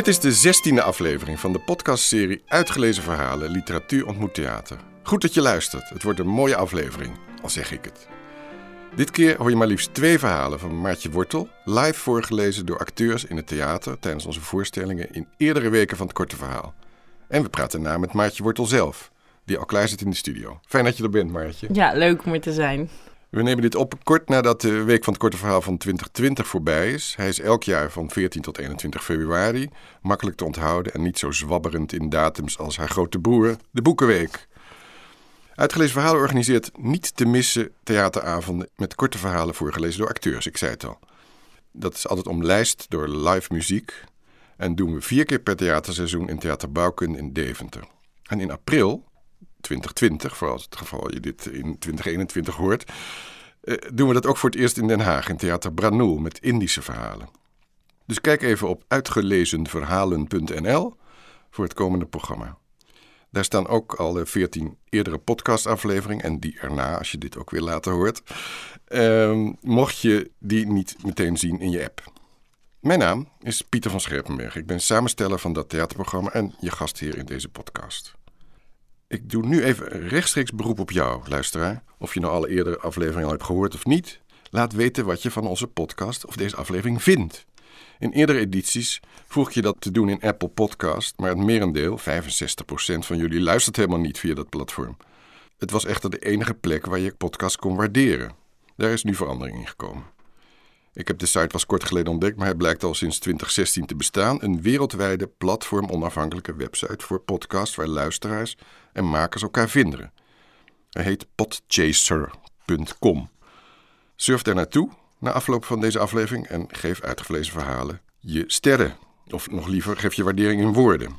Dit is de zestiende aflevering van de podcastserie Uitgelezen Verhalen Literatuur ontmoet theater. Goed dat je luistert. Het wordt een mooie aflevering, al zeg ik het. Dit keer hoor je maar liefst twee verhalen van Maartje Wortel, live voorgelezen door acteurs in het theater tijdens onze voorstellingen in eerdere weken van het korte verhaal. En we praten na met Maartje Wortel zelf, die al klaar zit in de studio. Fijn dat je er bent, Maartje. Ja, leuk om er te zijn. We nemen dit op kort nadat de week van het korte verhaal van 2020 voorbij is. Hij is elk jaar van 14 tot 21 februari, makkelijk te onthouden en niet zo zwabberend in datums als haar grote broer, de Boekenweek. Uitgelezen Verhalen organiseert niet te missen theateravonden met korte verhalen voorgelezen door acteurs, ik zei het al. Dat is altijd omlijst door live muziek en doen we vier keer per theaterseizoen in Theater Bouwkunde in Deventer. En in april 2020, voor als het geval je dit in 2021 hoort, eh, doen we dat ook voor het eerst in Den Haag in Theater Branoel met Indische verhalen. Dus kijk even op uitgelezenverhalen.nl voor het komende programma. Daar staan ook al de 14 eerdere podcastafleveringen en die erna, als je dit ook weer later hoort. Ehm, mocht je die niet meteen zien in je app. Mijn naam is Pieter van Scherpenberg. Ik ben samensteller van dat theaterprogramma en je gastheer in deze podcast. Ik doe nu even rechtstreeks beroep op jou, luisteraar. Of je nou alle eerdere afleveringen al hebt gehoord of niet. Laat weten wat je van onze podcast of deze aflevering vindt. In eerdere edities vroeg ik je dat te doen in Apple Podcast, maar het merendeel, 65% van jullie, luistert helemaal niet via dat platform. Het was echter de enige plek waar je podcast kon waarderen. Daar is nu verandering in gekomen. Ik heb de site pas kort geleden ontdekt, maar hij blijkt al sinds 2016 te bestaan. Een wereldwijde platform-onafhankelijke website voor podcasts waar luisteraars en makers elkaar vinden. Hij heet podchaser.com. Surf daar naartoe na afloop van deze aflevering en geef uitgevlezen verhalen je sterren. Of nog liever, geef je waardering in woorden.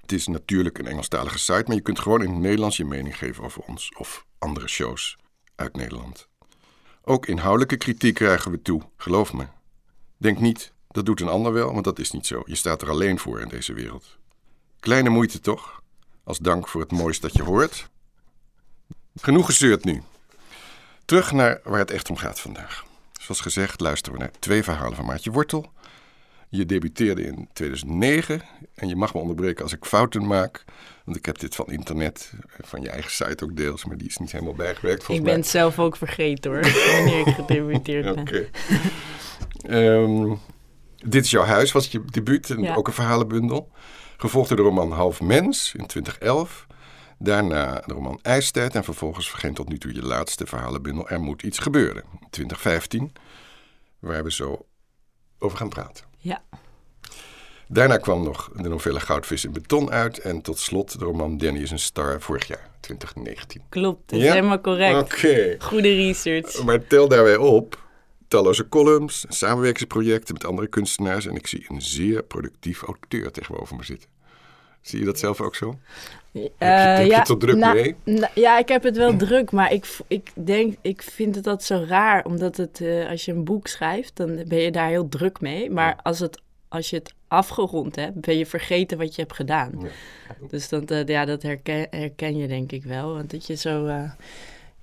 Het is natuurlijk een Engelstalige site, maar je kunt gewoon in het Nederlands je mening geven over ons of andere shows uit Nederland. Ook inhoudelijke kritiek krijgen we toe, geloof me. Denk niet, dat doet een ander wel, want dat is niet zo. Je staat er alleen voor in deze wereld. Kleine moeite toch? Als dank voor het moois dat je hoort. Genoeg gezeurd nu. Terug naar waar het echt om gaat vandaag. Zoals gezegd luisteren we naar twee verhalen van Maartje Wortel. Je debuteerde in 2009 en je mag me onderbreken als ik fouten maak. Want ik heb dit van internet, van je eigen site ook deels, maar die is niet helemaal bijgewerkt volgens Ik ben het zelf ook vergeten hoor, wanneer ik gedebuteerd ben. Oké. Ehm, dit is jouw huis, was je debuut en Ja. ook een verhalenbundel. Gevolgd door de roman Half Mens in 2011. Daarna de roman IJstijd en vervolgens verscheen tot nu toe je laatste verhalenbundel Er moet iets gebeuren in 2015. Waar we zo over gaan praten. Ja, Daarna kwam nog de novelle Goudvis in beton uit. En tot slot de roman Danny is een star vorig jaar, 2019. klopt. Dat is Ja? helemaal correct. Oké. Goede research. Maar tel daarbij op talloze columns, samenwerkingsprojecten met andere kunstenaars. En ik zie een zeer productief auteur tegenover me zitten. Zie je dat zelf ook zo? Eh, heb je het toch druk nou, mee? ja, ik heb het wel druk, maar ik, ik denk, ik vind het dat zo raar, omdat het, eh, als je een boek schrijft, dan ben je daar heel druk mee. Maar als, het, als je het afgerond hebt, ben je vergeten wat je hebt gedaan. Ja. Dus dat, eh, ja, dat herken, herken je denk ik wel, want dat je zo...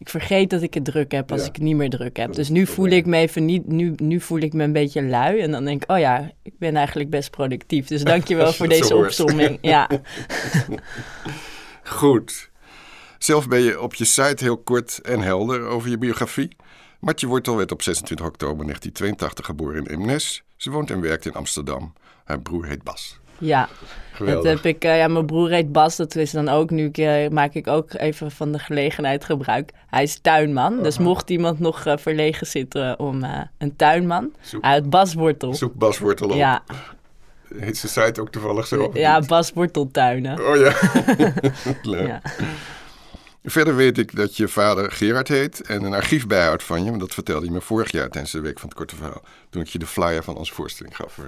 ik vergeet dat ik het druk heb als Ja. ik het niet meer druk heb. Dus nu voel ik me even niet, nu, nu voel ik me een beetje lui. En dan denk ik, oh ja, ik ben eigenlijk best productief. Dus dankjewel voor deze opzomming. Ja. Goed. Zelf ben je op je site heel kort en helder over je biografie. Martje Wortel werd op 26 oktober 1982 geboren in Eemnes. Ze woont en werkt in Amsterdam. Haar broer heet Bas. Ja, Geweldig. dat heb ik. eh, ja, mijn broer heet Bas. Dat is dan ook nu eh, maak ik ook even van de gelegenheid gebruik. Hij is tuinman. Dus mocht iemand nog eh, verlegen zitten om eh, een tuinman. Zoek, Uit Bas Wortel. zoek Bas Wortel op. Ja, Heet zijn site ook toevallig zo? ja niet? Bas Worteltuinen. Oh ja. Leuk. Ja. Verder weet ik dat je vader Gerard heet en een archief bijhoudt van je. Want dat vertelde je me vorig jaar tijdens de Week van het Korte Verhaal. Toen ik je de flyer van onze voorstelling gaf.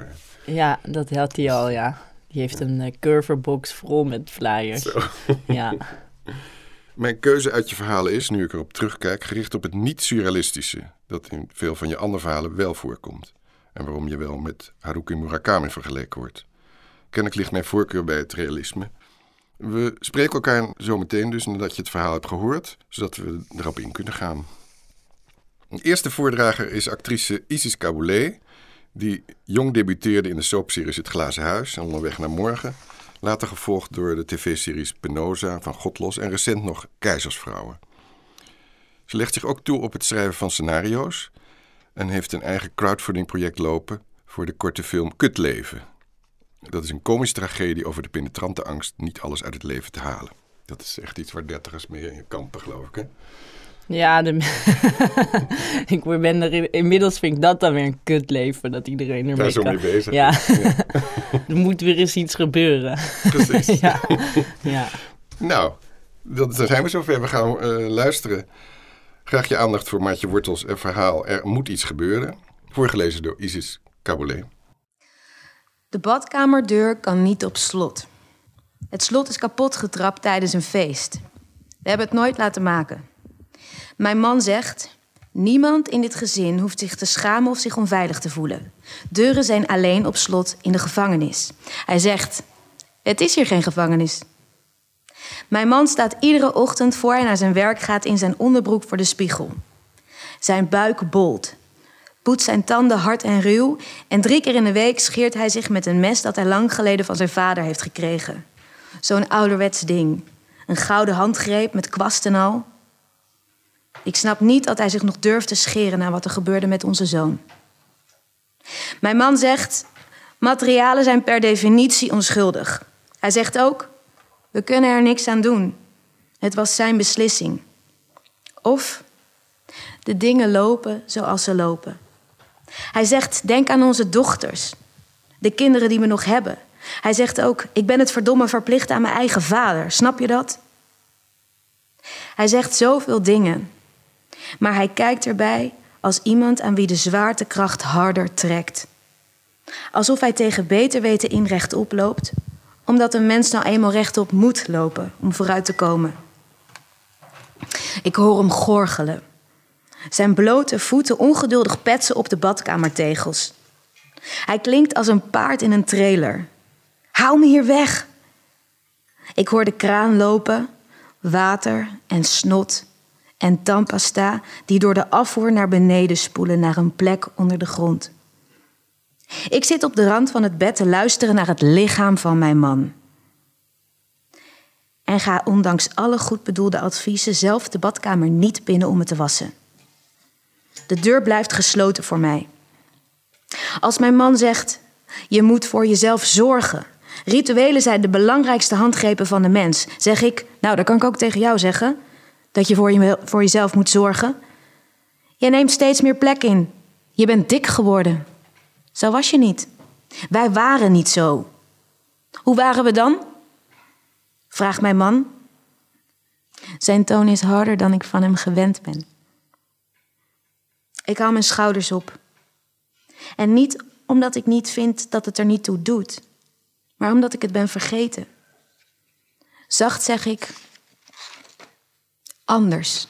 ja, dat had hij al, ja. Die heeft een eh, curverbox vol met flyers. Zo. Ja. Mijn keuze uit je verhalen is, nu ik erop terugkijk, gericht op het niet-surrealistische. Dat in veel van je andere verhalen wel voorkomt. En waarom je wel met Haruki Murakami vergeleken wordt. Kennelijk ligt mijn voorkeur bij het realisme. We spreken elkaar zo meteen dus nadat je het verhaal hebt gehoord, zodat we erop in kunnen gaan. De eerste voordrager is actrice Isis Kaboulet, die jong debuteerde in de soapseries Het Glazen Huis en Onderweg naar Morgen. Later gevolgd door de tv-series Penosa van Godlos en recent nog Keizersvrouwen. Ze legt zich ook toe op het schrijven van scenario's en heeft een eigen crowdfunding-project lopen voor de korte film Kutleven. Dat is een komische tragedie over de penetrante angst niet alles uit het leven te halen. Dat is echt iets waar dertigers mee in kampen, geloof ik. Hè? Ja, de... ik ben er inmiddels vind ik dat dan weer een kutleven, dat iedereen ermee Daar mee bezig. Ja. Ja. er moet weer eens iets gebeuren. Precies. ja. ja. Nou, dan zijn we zover. We gaan eh, luisteren. Graag je aandacht voor Maatje Wortels en verhaal Er moet iets gebeuren. Voorgelezen door Isis Kaboulet. De badkamerdeur kan niet op slot. Het slot is kapot getrapt tijdens een feest. We hebben het nooit laten maken. Mijn man zegt: Niemand in dit gezin hoeft zich te schamen of zich onveilig te voelen. Deuren zijn alleen op slot in de gevangenis. Hij zegt: Het is hier geen gevangenis. Mijn man staat iedere ochtend voor hij naar zijn werk gaat in zijn onderbroek voor de spiegel. Zijn buik bolt. Poetst zijn tanden hard en ruw. En drie keer in de week scheert hij zich met een mes dat hij lang geleden van zijn vader heeft gekregen. Zo'n ouderwets ding. Een gouden handgreep met kwast en al. Ik snap niet dat hij zich nog durft te scheren na wat er gebeurde met onze zoon. Mijn man zegt: materialen zijn per definitie onschuldig. Hij zegt ook: we kunnen er niks aan doen. Het was zijn beslissing. Of de dingen lopen zoals ze lopen. Hij zegt: denk aan onze dochters, de kinderen die we nog hebben. Hij zegt ook: ik ben het verdomme verplicht aan mijn eigen vader. Snap je dat? Hij zegt zoveel dingen. Maar hij kijkt erbij als iemand aan wie de zwaartekracht harder trekt. Alsof hij tegen beter weten in rechtop loopt, omdat een mens nou eenmaal rechtop moet lopen om vooruit te komen. Ik hoor hem gorgelen. Zijn blote voeten ongeduldig petsen op de badkamertegels. Hij klinkt als een paard in een trailer. Hou me hier weg! Ik hoor de kraan lopen, water en snot en tandpasta die door de afvoer naar beneden spoelen naar een plek onder de grond. Ik zit op de rand van het bed te luisteren naar het lichaam van mijn man. En ga ondanks alle goed bedoelde adviezen zelf de badkamer niet binnen om het te wassen. De deur blijft gesloten voor mij. Als mijn man zegt: Je moet voor jezelf zorgen. Rituelen zijn de belangrijkste handgrepen van de mens. Zeg ik: Nou, dat kan ik ook tegen jou zeggen. Dat je voor, je voor jezelf moet zorgen. Je neemt steeds meer plek in. Je bent dik geworden. Zo was je niet. Wij waren niet zo. Hoe waren we dan? Vraagt mijn man. Zijn toon is harder dan ik van hem gewend ben. Ik haal mijn schouders op. En niet omdat ik niet vind dat het er niet toe doet, maar omdat ik het ben vergeten. Zacht zeg ik: Anders.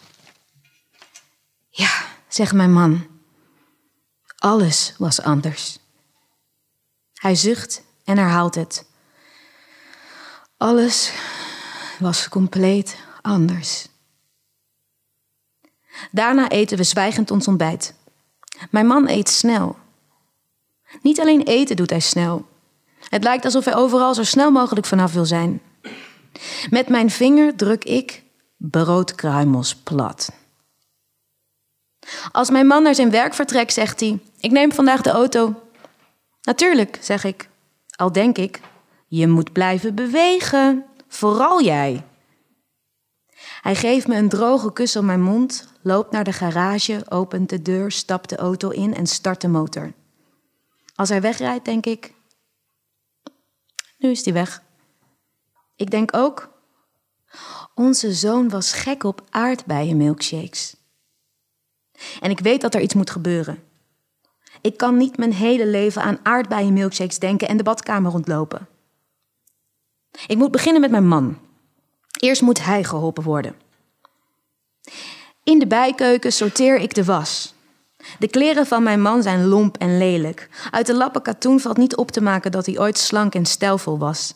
Ja, zegt mijn man. Alles was anders. Hij zucht en herhaalt het. Alles was compleet anders. Daarna eten we zwijgend ons ontbijt. Mijn man eet snel. Niet alleen eten doet hij snel. Het lijkt alsof hij overal zo snel mogelijk vanaf wil zijn. Met mijn vinger druk ik broodkruimels plat. Als mijn man naar zijn werk vertrekt, zegt hij: Ik neem vandaag de auto. Natuurlijk, zeg ik. Al denk ik: Je moet blijven bewegen. Vooral jij. Hij geeft me een droge kus op mijn mond, loopt naar de garage, opent de deur, stapt de auto in en start de motor. Als hij wegrijdt, denk ik: Nu is hij weg. Ik denk ook: Onze zoon was gek op aardbeienmilkshakes. En ik weet dat er iets moet gebeuren. Ik kan niet mijn hele leven aan aardbeienmilkshakes denken en de badkamer rondlopen. Ik moet beginnen met mijn man. Eerst moet hij geholpen worden. In de bijkeuken sorteer ik de was. De kleren van mijn man zijn lomp en lelijk. Uit de lappen katoen valt niet op te maken dat hij ooit slank en stijlvol was.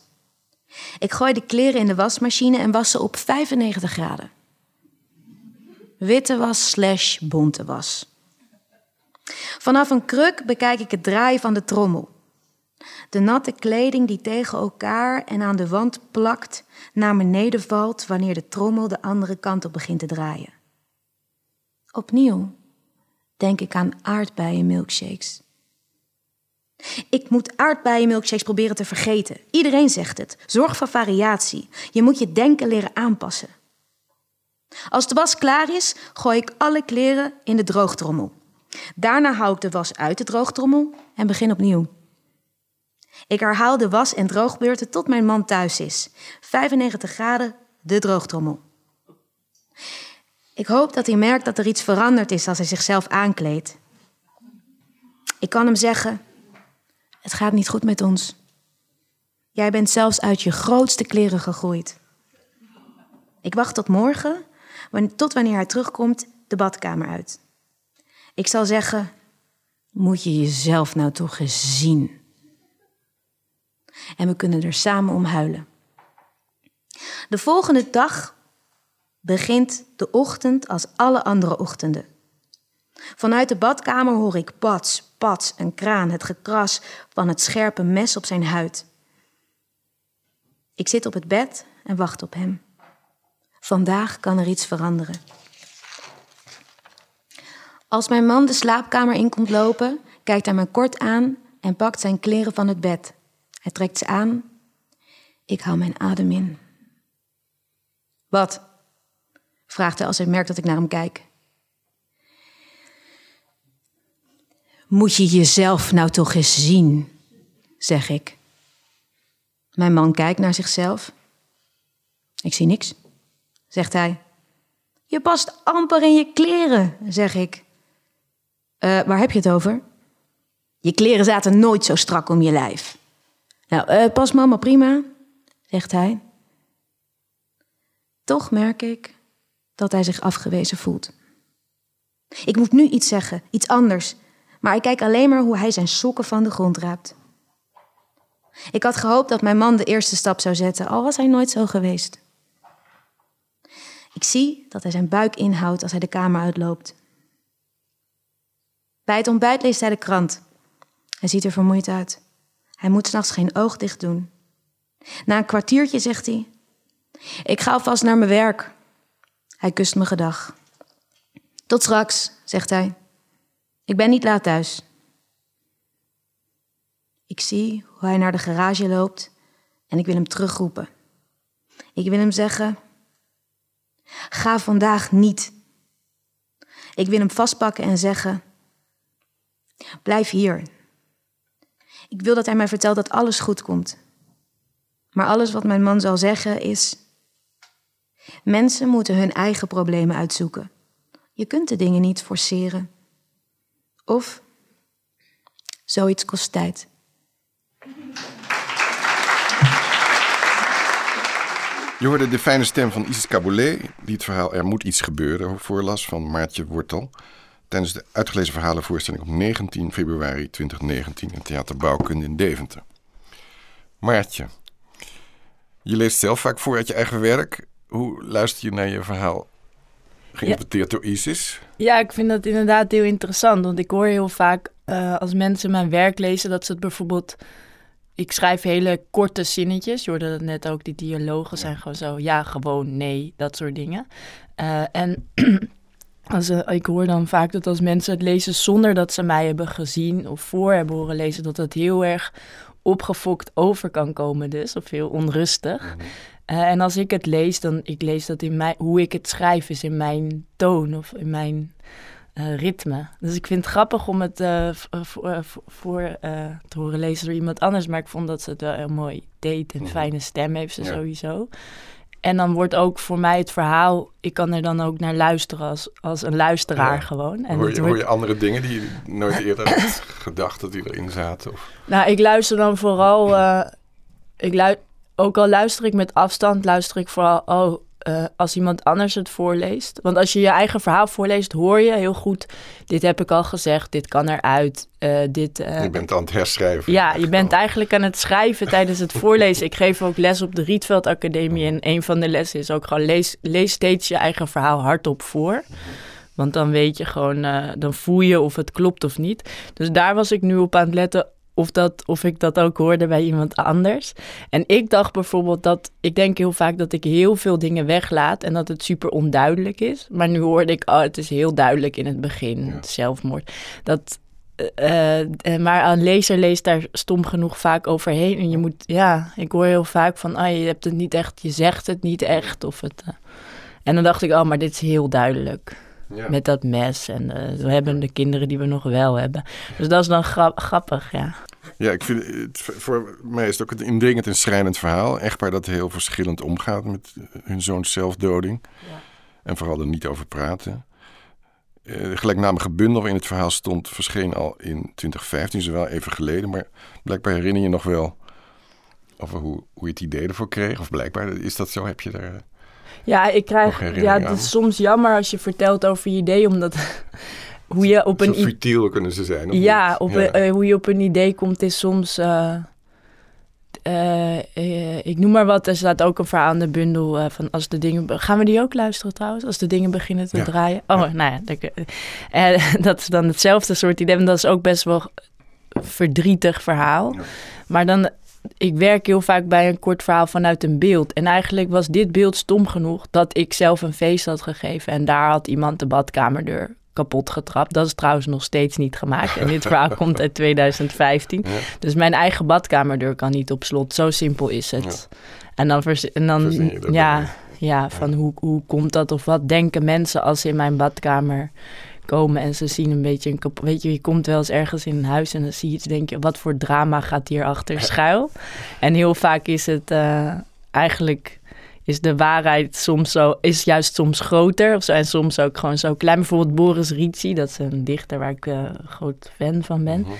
Ik gooi de kleren in de wasmachine en was ze op 95 graden. Witte was slash bonte was. Vanaf een kruk bekijk ik het draaien van de trommel. De natte kleding die tegen elkaar en aan de wand plakt, naar beneden valt wanneer de trommel de andere kant op begint te draaien. Opnieuw denk ik aan aardbeienmilkshakes. Ik moet aardbeienmilkshakes proberen te vergeten. Iedereen zegt het. Zorg voor variatie. Je moet je denken leren aanpassen. Als de was klaar is, gooi ik alle kleren in de droogtrommel. Daarna haal ik de was uit de droogtrommel en begin opnieuw. Ik herhaal de was- en droogbeurten tot mijn man thuis is. 95 graden, de droogtrommel. Ik hoop dat hij merkt dat er iets veranderd is als hij zichzelf aankleedt. Ik kan hem zeggen: Het gaat niet goed met ons. Jij bent zelfs uit je grootste kleren gegroeid. Ik wacht tot morgen, tot wanneer hij terugkomt, de badkamer uit. Ik zal zeggen: Moet je jezelf nou toch eens zien? En we kunnen er samen om huilen. De volgende dag begint de ochtend als alle andere ochtenden. Vanuit de badkamer hoor ik pats, pats, een kraan, het gekras van het scherpe mes op zijn huid. Ik zit op het bed en wacht op hem. Vandaag kan er iets veranderen. Als mijn man de slaapkamer in komt lopen, kijkt hij me kort aan en pakt zijn kleren van het bed. Trekt ze aan. Ik hou mijn adem in. Wat? vraagt hij als hij merkt dat ik naar hem kijk. Moet je jezelf nou toch eens zien, zeg ik. Mijn man kijkt naar zichzelf. Ik zie niks, zegt hij. Je past amper in je kleren, zeg ik. Uh, waar heb je het over? Je kleren zaten nooit zo strak om je lijf. Nou, uh, pas mama prima, zegt hij. Toch merk ik dat hij zich afgewezen voelt. Ik moet nu iets zeggen, iets anders, maar ik kijk alleen maar hoe hij zijn sokken van de grond raapt. Ik had gehoopt dat mijn man de eerste stap zou zetten, al was hij nooit zo geweest. Ik zie dat hij zijn buik inhoudt als hij de kamer uitloopt. Bij het ontbijt leest hij de krant. Hij ziet er vermoeid uit. Hij moet s'nachts geen oog dicht doen. Na een kwartiertje zegt hij: Ik ga alvast naar mijn werk. Hij kust me gedag. Tot straks, zegt hij. Ik ben niet laat thuis. Ik zie hoe hij naar de garage loopt en ik wil hem terugroepen. Ik wil hem zeggen: Ga vandaag niet. Ik wil hem vastpakken en zeggen: Blijf hier. Ik wil dat hij mij vertelt dat alles goed komt. Maar alles wat mijn man zal zeggen is: Mensen moeten hun eigen problemen uitzoeken. Je kunt de dingen niet forceren. Of zoiets kost tijd. Je hoorde de fijne stem van Isis Caboulet, die het verhaal Er moet iets gebeuren voorlas van Maartje Wortel. Tijdens de uitgelezen verhalenvoorstelling op 19 februari 2019 in Theater Bouwkunde in Deventer. Maartje, je leest zelf vaak voor uit je eigen werk. Hoe luister je naar je verhaal geïnterpreteerd door Isis? Ja, ik vind dat inderdaad heel interessant. Want ik hoor heel vaak uh, als mensen mijn werk lezen dat ze het bijvoorbeeld. Ik schrijf hele korte zinnetjes. Je hoorde dat net ook, die dialogen zijn gewoon zo. Ja, gewoon, nee, dat soort dingen. Uh, en als, uh, ik hoor dan vaak dat als mensen het lezen zonder dat ze mij hebben gezien of voor hebben horen lezen, dat dat heel erg opgefokt over kan komen dus, of heel onrustig. Mm -hmm. Uh, en als ik het lees, dan ik lees dat in mijn, hoe ik het schrijf is in mijn toon of in mijn uh, ritme. Dus ik vind het grappig om het uh, voor, voor te horen lezen door iemand anders, maar ik vond dat ze het wel heel mooi deed. Een fijne stem heeft ze ja. sowieso. En dan wordt ook voor mij het verhaal, ik kan er dan ook naar luisteren als, als een luisteraar ja. gewoon. En hoor, je, wordt... je andere dingen die je nooit eerder had gedacht dat die erin zaten? Of? Nou, ik luister dan vooral, uh, ik lu ook al luister ik met afstand, luister ik vooral, oh, uh, als iemand anders het voorleest. Want als je je eigen verhaal voorleest, hoor je heel goed, dit heb ik al gezegd, dit kan eruit. Uh, dit, uh, je bent aan het herschrijven. Ja, je bent eigenlijk aan het schrijven tijdens het voorlezen. Ik geef ook les op de Rietveld Academie en een van de lessen is ook gewoon lees, lees steeds je eigen verhaal hardop voor. Want dan weet je gewoon, eh, dan voel je of het klopt of niet. Dus daar was ik nu op aan het letten of, dat, of ik dat ook hoorde bij iemand anders. En ik dacht bijvoorbeeld dat, ik denk heel vaak dat ik heel veel dingen weglaat en dat het super onduidelijk is. Maar nu hoorde ik, oh, het is heel duidelijk in het begin, zelfmoord. Dat, uh, maar een lezer leest daar stom genoeg vaak overheen. En je moet, ja, ik hoor heel vaak van, ah, je hebt het niet echt, je zegt het niet echt. Of het, uh. En dan dacht ik, oh, maar dit is heel duidelijk. Ja. Met dat mes. En we hebben de kinderen die we nog wel hebben. Dus dat is dan grappig, ja. Ja, ik vind het, voor mij is het ook een indringend en schrijnend verhaal. Echtpaar dat heel verschillend omgaat met hun zoons zelfdoding. Ja. En vooral er niet over praten. Uh, de gelijknamige bundel waarin het verhaal stond, verscheen al in 2015, zowel even geleden. Maar blijkbaar herinner je nog wel over hoe, hoe je het idee ervoor kreeg. Of blijkbaar is dat zo, heb je daar... Eh, ja, ik krijg. Ja, het is soms jammer als je vertelt over je idee, omdat hoe je op een... Zo futiel kunnen ze zijn. Ja, op eh, hoe je op een idee komt is soms... Uh, uh, ik noem maar wat, er staat ook een verhaal in de bundel van als de dingen... Gaan we die ook luisteren trouwens? Als de dingen beginnen te draaien? Oh, nou ja. Dat, dat, is dan hetzelfde soort idee. En dat is ook best wel verdrietig verhaal. Maar dan... Ik werk heel vaak bij een kort verhaal vanuit een beeld. En eigenlijk was dit beeld stom genoeg dat ik zelf een feest had gegeven. En daar had iemand de badkamerdeur kapot getrapt. Dat is trouwens nog steeds niet gemaakt. En dit verhaal komt uit 2015. Dus mijn eigen badkamerdeur kan niet op slot. Zo simpel is het. En dan, en dan ja, ja, van Hoe, hoe komt dat of wat denken mensen als ze in mijn badkamer komen en ze zien een beetje een kapot. Weet je, je komt wel eens ergens in een huis en dan zie je iets, denk je, wat voor drama gaat hier achter schuil? En heel vaak is het uh, eigenlijk is de waarheid soms zo, is juist soms groter of zo, en soms ook gewoon zo klein. Bijvoorbeeld Boris Ritchie, dat is een dichter waar ik uh, groot fan van ben. Mhm.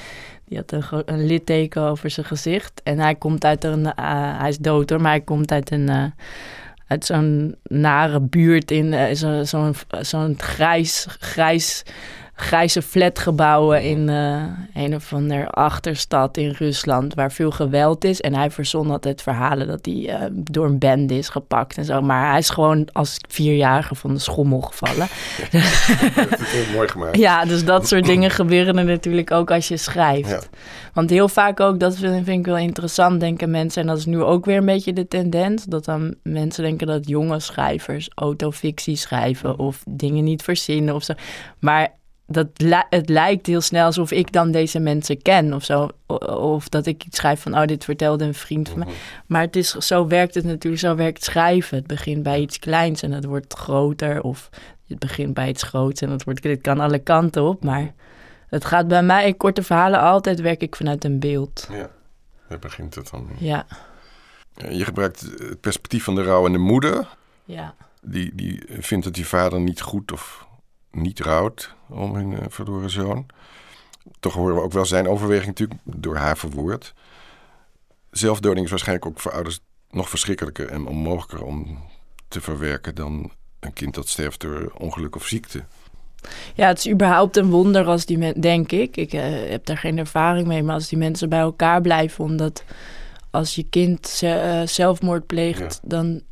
Die had een, een, litteken over zijn gezicht. En hij komt uit een, uh, hij is dood hoor, maar hij komt uit een, uh, uit zo'n nare buurt in zo'n zo zo'n grijs, grijs grijze flatgebouwen in uh, een of andere achterstad in Rusland waar veel geweld is. En hij verzon altijd verhalen dat hij uh, door een band is gepakt en zo. Maar hij is gewoon als vierjarige van de schommel gevallen. Ja, mooi gemaakt. Ja, dus dat soort dingen gebeuren er natuurlijk ook als je schrijft. Want heel vaak ook, dat vind ik wel interessant, denken mensen. En dat is nu ook weer een beetje de tendens. Dat dan mensen denken dat jonge schrijvers autofictie schrijven of dingen niet verzinnen of zo. Maar dat het lijkt heel snel alsof ik dan deze mensen ken of zo. Of dat ik iets schrijf van, oh, dit vertelde een vriend van mij. Mhm. Maar het is, zo werkt het natuurlijk, zo werkt schrijven. Het begint bij iets kleins en het wordt groter. Of het begint bij iets groots en het, wordt, het kan alle kanten op. Maar het gaat bij mij in korte verhalen altijd werk ik vanuit een beeld. Ja, daar begint het dan. Ja. Je gebruikt het perspectief van de rouwende moeder. Ja. Die, die vindt dat die vader niet goed of niet rouwt om hun uh, verloren zoon. Toch horen we ook wel zijn overweging natuurlijk door haar verwoord. Zelfdoding is waarschijnlijk ook voor ouders nog verschrikkelijker en onmogelijker om te verwerken dan een kind dat sterft door ongeluk of ziekte. Ja, het is überhaupt een wonder als die mensen, denk ik. Ik uh, heb daar geen ervaring mee, maar als die mensen bij elkaar blijven, omdat als je kind uh, zelfmoord pleegt, dan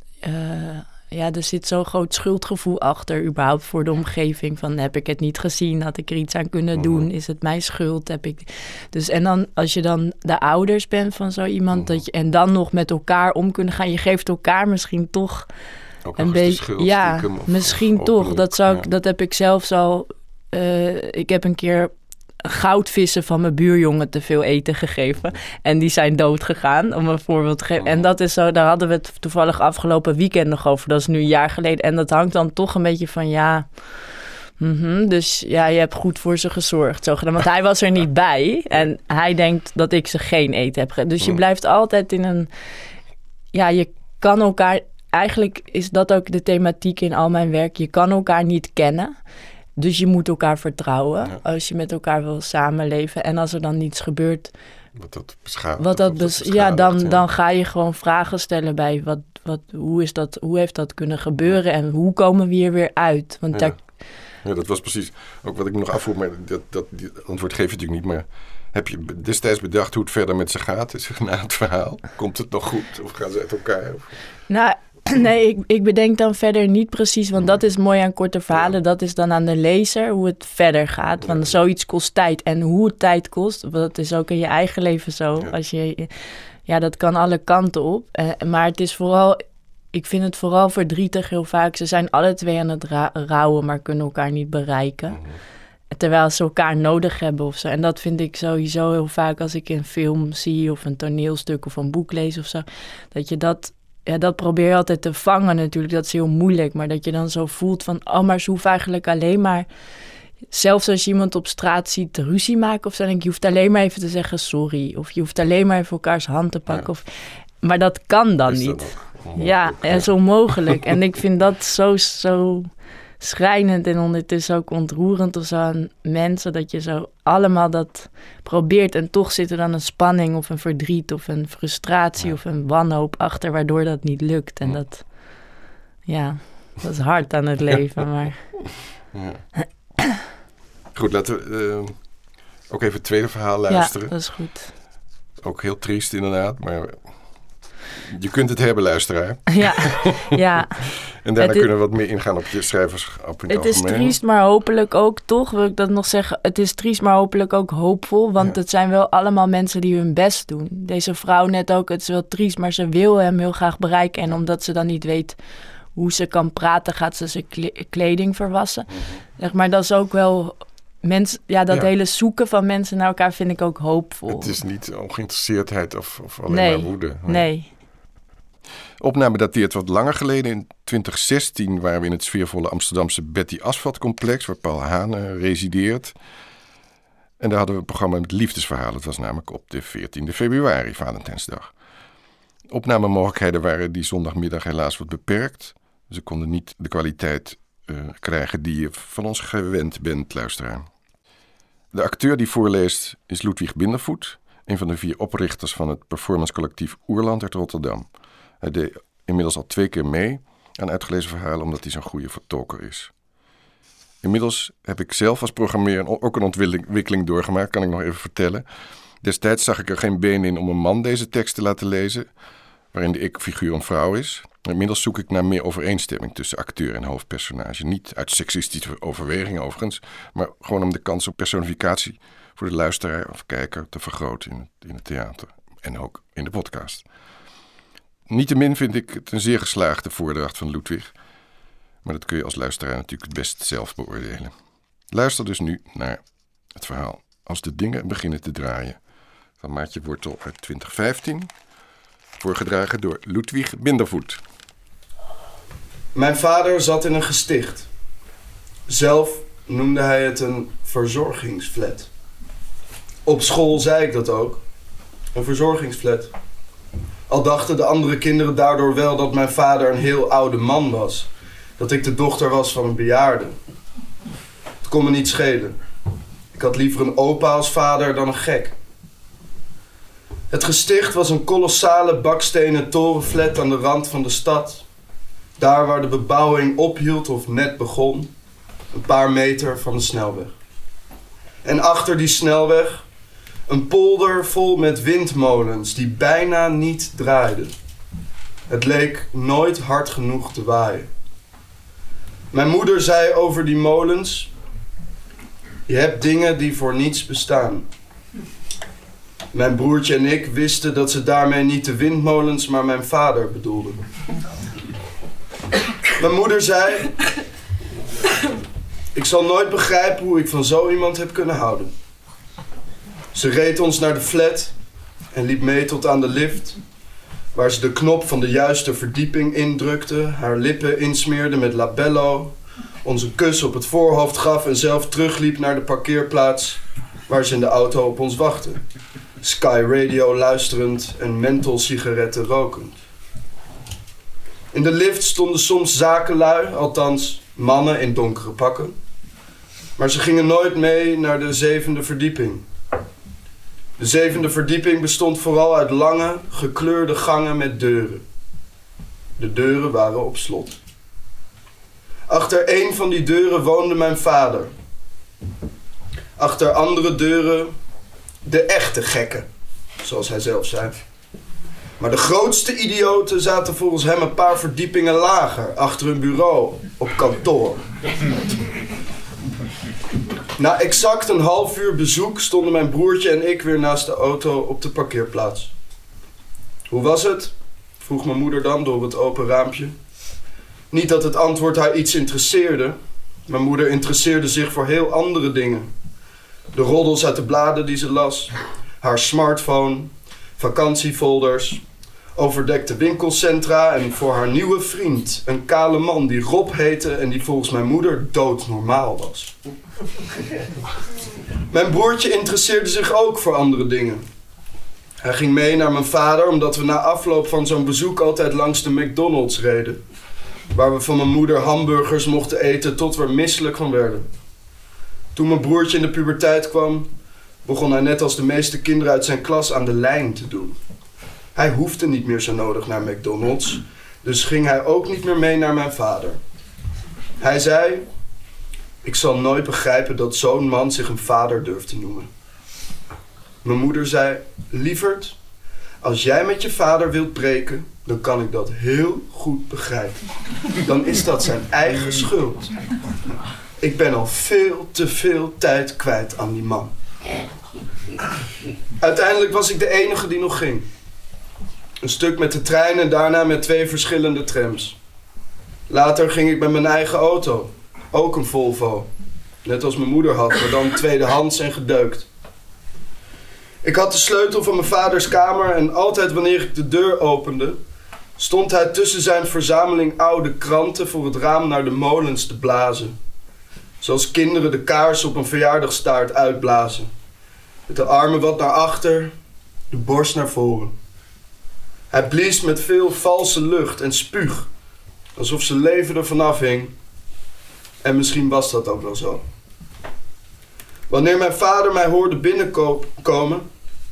ja, er zit zo'n groot schuldgevoel achter, überhaupt voor de omgeving. Van heb ik het niet gezien? Had ik er iets aan kunnen doen? Mhm. Is het mijn schuld? Heb ik... Dus en dan, als je dan de ouders bent van zo iemand, dat je, en dan nog met elkaar om kunnen gaan, je geeft elkaar misschien toch een beetje. Ja, misschien toch. Dat, zou ik, dat heb ik zelfs al. Uh, ik heb een keer goudvissen van mijn buurjongen te veel eten gegeven. En die zijn dood gegaan, om een voorbeeld te geven. En dat is zo, daar hadden we het toevallig afgelopen weekend nog over. Dat is nu een jaar geleden. En dat hangt dan toch een beetje van ja. Mhm, dus ja, je hebt goed voor ze gezorgd. Zo gedaan. Want hij was er niet bij. En hij denkt dat ik ze geen eten heb gegeven. Dus je blijft altijd in een. Ja, je kan elkaar. Eigenlijk is dat ook de thematiek in al mijn werk. Je kan elkaar niet kennen. Dus je moet elkaar vertrouwen als je met elkaar wil samenleven. En als er dan niets gebeurt. Wat dat beschadigt. Wat dat ja, dan, dan ga je gewoon vragen stellen bij wat, wat, hoe, is dat, hoe heeft dat kunnen gebeuren en hoe komen we hier weer uit? Want ja. ja, dat was precies ook wat ik me nog afvroeg. Maar dat, dat die antwoord geef je natuurlijk niet. Maar heb je destijds bedacht hoe het verder met ze gaat? Is na het verhaal? Komt het nog goed? Of gaan ze uit elkaar? Nou, Nee, ik, ik bedenk dan verder niet precies, want dat is mooi aan korte verhalen. Dat is dan aan de lezer hoe het verder gaat. Want zoiets kost tijd. En hoe het tijd kost, dat is ook in je eigen leven zo. Ja. Als je, ja, dat kan alle kanten op. Eh, maar het is vooral, ik vind het vooral verdrietig heel vaak. Ze zijn alle twee aan het ra- rouwen, maar kunnen elkaar niet bereiken. Terwijl ze elkaar nodig hebben of zo. En dat vind ik sowieso heel vaak als ik een film zie of een toneelstuk of een boek lees of zo. Dat je dat, ja, dat probeer je altijd te vangen natuurlijk. Dat is heel moeilijk. Maar dat je dan zo voelt van, oh, maar ze hoeven eigenlijk alleen maar... Zelfs als je iemand op straat ziet ruzie maken of zo, dan denk ik, je hoeft alleen maar even te zeggen sorry. Of je hoeft alleen maar even elkaars hand te pakken. Ja. Of, maar dat kan dan Is niet. Ja, dat is onmogelijk. en ik vind dat zo, zo schrijnend en ondertussen ook ontroerend of zo aan mensen. Dat je zo allemaal dat probeert en toch zit er dan een spanning of een verdriet of een frustratie Ja. of een wanhoop achter waardoor dat niet lukt. En Ja. dat, ja, dat is hard aan het leven. Maar Ja. Goed, laten we eh, ook even het tweede verhaal ja, luisteren. dat is goed. Ook heel triest inderdaad, maar je kunt het hebben, luisteraar. Ja, ja. En daarna Het kunnen we wat meer ingaan op je schrijverschap in het, Het is triest, maar hopelijk ook toch, wil ik dat nog zeggen. Het is triest, maar hopelijk ook hoopvol. Want Ja. het zijn wel allemaal mensen die hun best doen. Deze vrouw net ook, het is wel triest, maar ze wil hem heel graag bereiken. En omdat ze dan niet weet hoe ze kan praten, gaat ze zijn kle- kleding verwassen. Zeg maar, dat is ook wel... Mens, ja, dat Mhm. Ja. hele zoeken van mensen naar elkaar vind ik ook hoopvol. Het is niet ongeïnteresseerdheid of, of alleen Nee, maar woede. Nee, Opname dateert wat langer geleden. In 2016 waren we in het sfeervolle Amsterdamse Betty Asphalt complex, waar Paul Haan eh, resideert. En daar hadden we een programma met liefdesverhalen. Het was namelijk op de 14e februari, Valentijnsdag. Opnamemogelijkheden waren die zondagmiddag helaas wat beperkt. Ze konden niet de kwaliteit eh, krijgen die je van ons gewend bent, luisteraar. De acteur die voorleest is Ludwig Bindervoet, een van de vier oprichters van het performancecollectief Oerland uit Rotterdam. Hij deed inmiddels al twee keer mee aan uitgelezen verhalen omdat hij zo'n goede vertolker is. Inmiddels heb ik zelf als programmeur ook een ontwikkeling doorgemaakt, kan ik nog even vertellen. Destijds zag ik er geen been in om een man deze tekst te laten lezen, waarin de ik-figuur een vrouw is. Inmiddels zoek ik naar meer overeenstemming tussen acteur en hoofdpersonage. Niet uit seksistische overwegingen overigens, maar gewoon om de kans op personificatie voor de luisteraar of kijker te vergroten in het theater en ook in de podcast. Niettemin vind ik het een zeer geslaagde voordracht van Ludwig. Maar dat kun je als luisteraar natuurlijk het best zelf beoordelen. Luister dus nu naar het verhaal Als de dingen beginnen te draaien van Maartje Wortel uit 2015. Voorgedragen door Ludwig Bindervoet. Mijn vader zat in een gesticht. Zelf noemde hij het een verzorgingsflat. Op school zei ik dat ook. Een verzorgingsflat. Al dachten de andere kinderen daardoor wel dat mijn vader een heel oude man was. Dat ik de dochter was van een bejaarde. Het kon me niet schelen. Ik had liever een opa als vader dan een gek. Het gesticht was een kolossale bakstenen torenflat aan de rand van de stad. Daar waar de bebouwing ophield of net begon, een paar meter van de snelweg. En achter die snelweg een polder vol met windmolens die bijna niet draaiden. Het leek nooit hard genoeg te waaien. Mijn moeder zei over die molens: Je hebt dingen die voor niets bestaan. Mijn broertje en ik wisten dat ze daarmee niet de windmolens, maar mijn vader bedoelden. Mijn moeder zei: Ik zal nooit begrijpen hoe ik van zo iemand heb kunnen houden. Ze reed ons naar de flat en liep mee tot aan de lift, waar ze de knop van de juiste verdieping indrukte, haar lippen insmeerde met labello, ons een kus op het voorhoofd gaf en zelf terugliep naar de parkeerplaats waar ze in de auto op ons wachtte. Sky Radio luisterend en mentholsigaretten rokend. In de lift stonden soms zakenlui, althans mannen in donkere pakken. Maar ze gingen nooit mee naar de zevende verdieping. De zevende verdieping bestond vooral uit lange, gekleurde gangen met deuren. De deuren waren op slot. Achter een van die deuren woonde mijn vader. Achter andere deuren de echte gekken, zoals hij zelf zei. Maar de grootste idioten zaten volgens hem een paar verdiepingen lager, achter hun bureau, op kantoor. Na exact een half uur bezoek stonden mijn broertje en ik weer naast de auto op de parkeerplaats. Hoe was het? vroeg mijn moeder dan door het open raampje. Niet dat het antwoord haar iets interesseerde. Mijn moeder interesseerde zich voor heel andere dingen. De roddels uit de bladen die ze las, haar smartphone, vakantiefolders, overdekte winkelcentra en voor haar nieuwe vriend, een kale man die Rob heette en die volgens mijn moeder doodnormaal was. Mijn broertje interesseerde zich ook voor andere dingen. Hij ging mee naar mijn vader omdat we na afloop van zo'n bezoek altijd langs de McDonald's reden. Waar we van mijn moeder hamburgers mochten eten tot we er misselijk van werden. Toen mijn broertje in de puberteit kwam, begon hij net als de meeste kinderen uit zijn klas aan de lijn te doen. Hij hoefde niet meer zo nodig naar McDonald's, dus ging hij ook niet meer mee naar mijn vader. Hij zei: Ik zal nooit begrijpen dat zo'n man zich een vader durft te noemen. Mijn moeder zei: Lieverd, als jij met je vader wilt breken, dan kan ik dat heel goed begrijpen. Dan is dat zijn eigen schuld. Ik ben al veel te veel tijd kwijt aan die man. Uiteindelijk was ik de enige die nog ging. Een stuk met de trein en daarna met twee verschillende trams. Later ging ik met mijn eigen auto. Ook een Volvo. Net als mijn moeder had, maar dan tweedehands en gedeukt. Ik had de sleutel van mijn vaders kamer en altijd wanneer ik de deur opende, stond hij tussen zijn verzameling oude kranten voor het raam naar de molens te blazen. Zoals kinderen de kaars op een verjaardagstaart uitblazen. Met de armen wat naar achter, de borst naar voren. Hij blies met veel valse lucht en spuug, alsof zijn leven er vanaf hing. En misschien was dat ook wel zo. Wanneer mijn vader mij hoorde binnenkomen,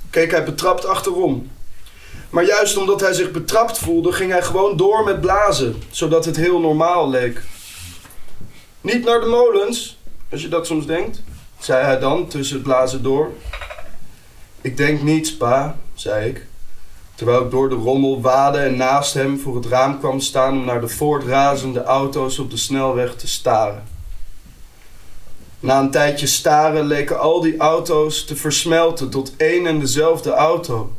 keek hij betrapt achterom. Maar juist omdat hij zich betrapt voelde, ging hij gewoon door met blazen, zodat het heel normaal leek. Niet naar de molens, als je dat soms denkt, zei hij dan tussen het blazen door. Ik denk niets, pa, zei ik, terwijl ik door de rommel waadde en naast hem voor het raam kwam staan om naar de voortrazende auto's op de snelweg te staren. Na een tijdje staren leken al die auto's te versmelten tot één en dezelfde auto.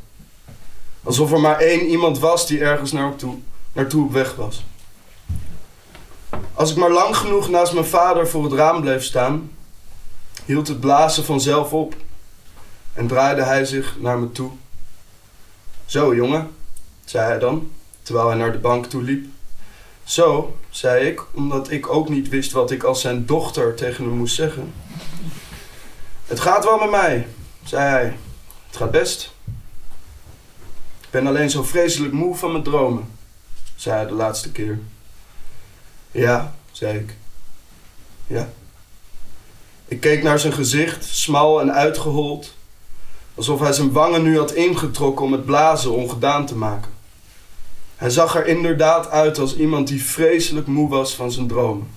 Alsof er maar één iemand was die ergens naartoe, naartoe op weg was. Als ik maar lang genoeg naast mijn vader voor het raam bleef staan, hield het blazen vanzelf op en draaide hij zich naar me toe. Zo, jongen, zei hij dan, terwijl hij naar de bank toe liep. Zo, zei ik, omdat ik ook niet wist wat ik als zijn dochter tegen hem moest zeggen. Het gaat wel met mij, zei hij. Het gaat best. Ik ben alleen zo vreselijk moe van mijn dromen, zei hij de laatste keer. Ja, zei ik. Ja. Ik keek naar zijn gezicht, smal en uitgehold, alsof hij zijn wangen nu had ingetrokken om het blazen ongedaan te maken. Hij zag er inderdaad uit als iemand die vreselijk moe was van zijn dromen.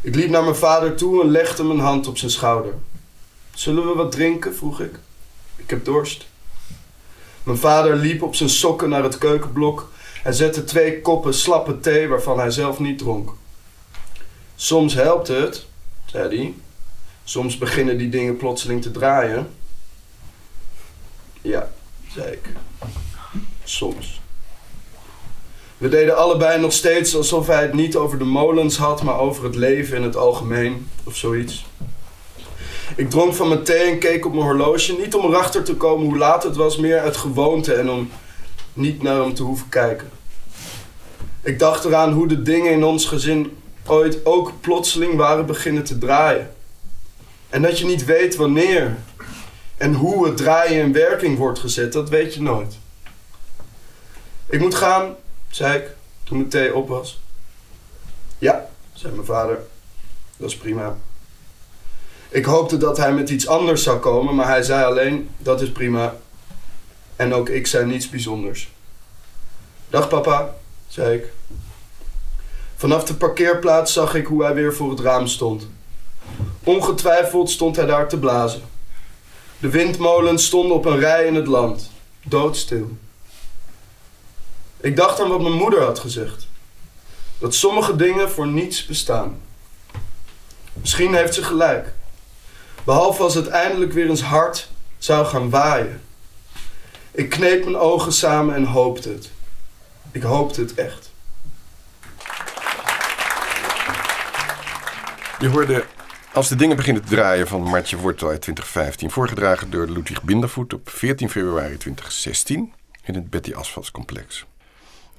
Ik liep naar mijn vader toe en legde mijn hand op zijn schouder. Zullen we wat drinken? vroeg ik. Ik heb dorst. Mijn vader liep op zijn sokken naar het keukenblok en zette twee koppen slappe thee waarvan hij zelf niet dronk. Soms helpt het, zei hij. Soms beginnen die dingen plotseling te draaien. Ja, zei ik. Soms. We deden allebei nog steeds alsof hij het niet over de molens had, maar over het leven in het algemeen of zoiets. Ik dronk van mijn thee en keek op mijn horloge, niet om erachter te komen hoe laat het was, meer uit gewoonte en om niet naar hem te hoeven kijken. Ik dacht eraan hoe de dingen in ons gezin ooit ook plotseling waren beginnen te draaien. En dat je niet weet wanneer en hoe het draaien in werking wordt gezet, dat weet je nooit. Ik moet gaan, zei ik toen de thee op was. Ja, zei mijn vader. Dat is prima. Ik hoopte dat hij met iets anders zou komen, maar hij zei alleen: dat is prima. En ook ik zei niets bijzonders. Dag papa, zei ik. Vanaf de parkeerplaats zag ik hoe hij weer voor het raam stond. Ongetwijfeld stond hij daar te blazen. De windmolens stonden op een rij in het land, doodstil. Ik dacht aan wat mijn moeder had gezegd. Dat sommige dingen voor niets bestaan. Misschien heeft ze gelijk. Behalve als het eindelijk weer eens hard zou gaan waaien. Ik kneep mijn ogen samen en hoopte het. Ik hoopte het echt. Je hoorde Als de dingen beginnen te draaien van Martje Wortel uit 2015. Voorgedragen door Ludwig Bindervoet op 14 februari 2016 in het Betty Asphalt complex.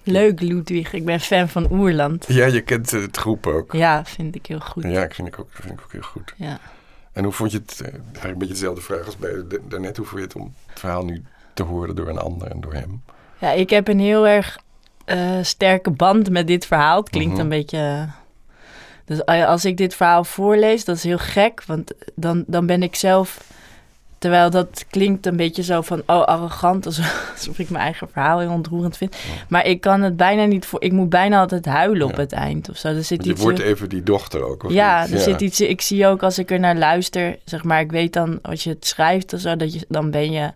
Leuk, Ludwig. Ik ben fan van Oerland. Ja, je kent eh, het groep ook. Ja, vind ik heel goed. Ja, ik vind ik ook, vind ik ook heel goed. Ja. En hoe vond je het, eh, eigenlijk een beetje dezelfde vraag als bij de- daarnet, hoe vond je het om het verhaal nu te horen door een ander en door hem? Ja, ik heb een heel erg eh, sterke band met dit verhaal. Het klinkt Mhm. een beetje. Dus als ik dit verhaal voorlees, dat is heel gek. Want dan, dan ben ik zelf. Terwijl dat klinkt een beetje zo van, oh, arrogant. Alsof, ik mijn eigen verhaal heel ontroerend vind. Maar ik kan het bijna niet voor. Ik moet bijna altijd huilen op het eind of zo. Er zit je iets wordt heel- even die dochter ook. Of ja, niet? er zit iets. Ik zie ook als ik er naar luister, zeg maar, ik weet dan als je het schrijft of zo, dat je dan ben je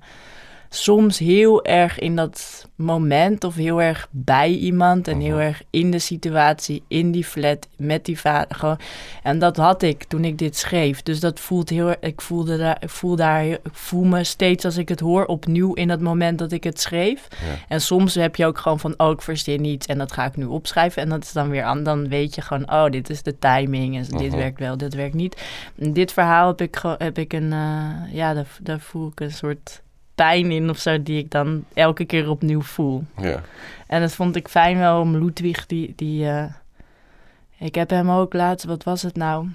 soms heel erg in dat moment of heel erg bij iemand en heel Mhm. erg in de situatie, in die flat, met die vader. Gewoon. En dat had ik toen ik dit schreef. Dus dat voelt heel erg. Ik voelde daar, ik voel daar, ik voel me steeds als ik het hoor opnieuw in het moment dat ik het schreef. Ja. En soms heb je ook gewoon van, oh, ik verzin iets en dat ga ik nu opschrijven. En dat is dan weer aan, dan weet je gewoon, oh, dit is de timing en dit Mhm. werkt wel, dit werkt niet. Dit verhaal heb ik, heb ik een, eh, ja, daar, daar voel ik een soort pijn in of zo, die ik dan elke keer opnieuw voel. Ja. En dat vond ik fijn wel om Ludwig, die, die eh, ik heb hem ook laatst, wat was het nou?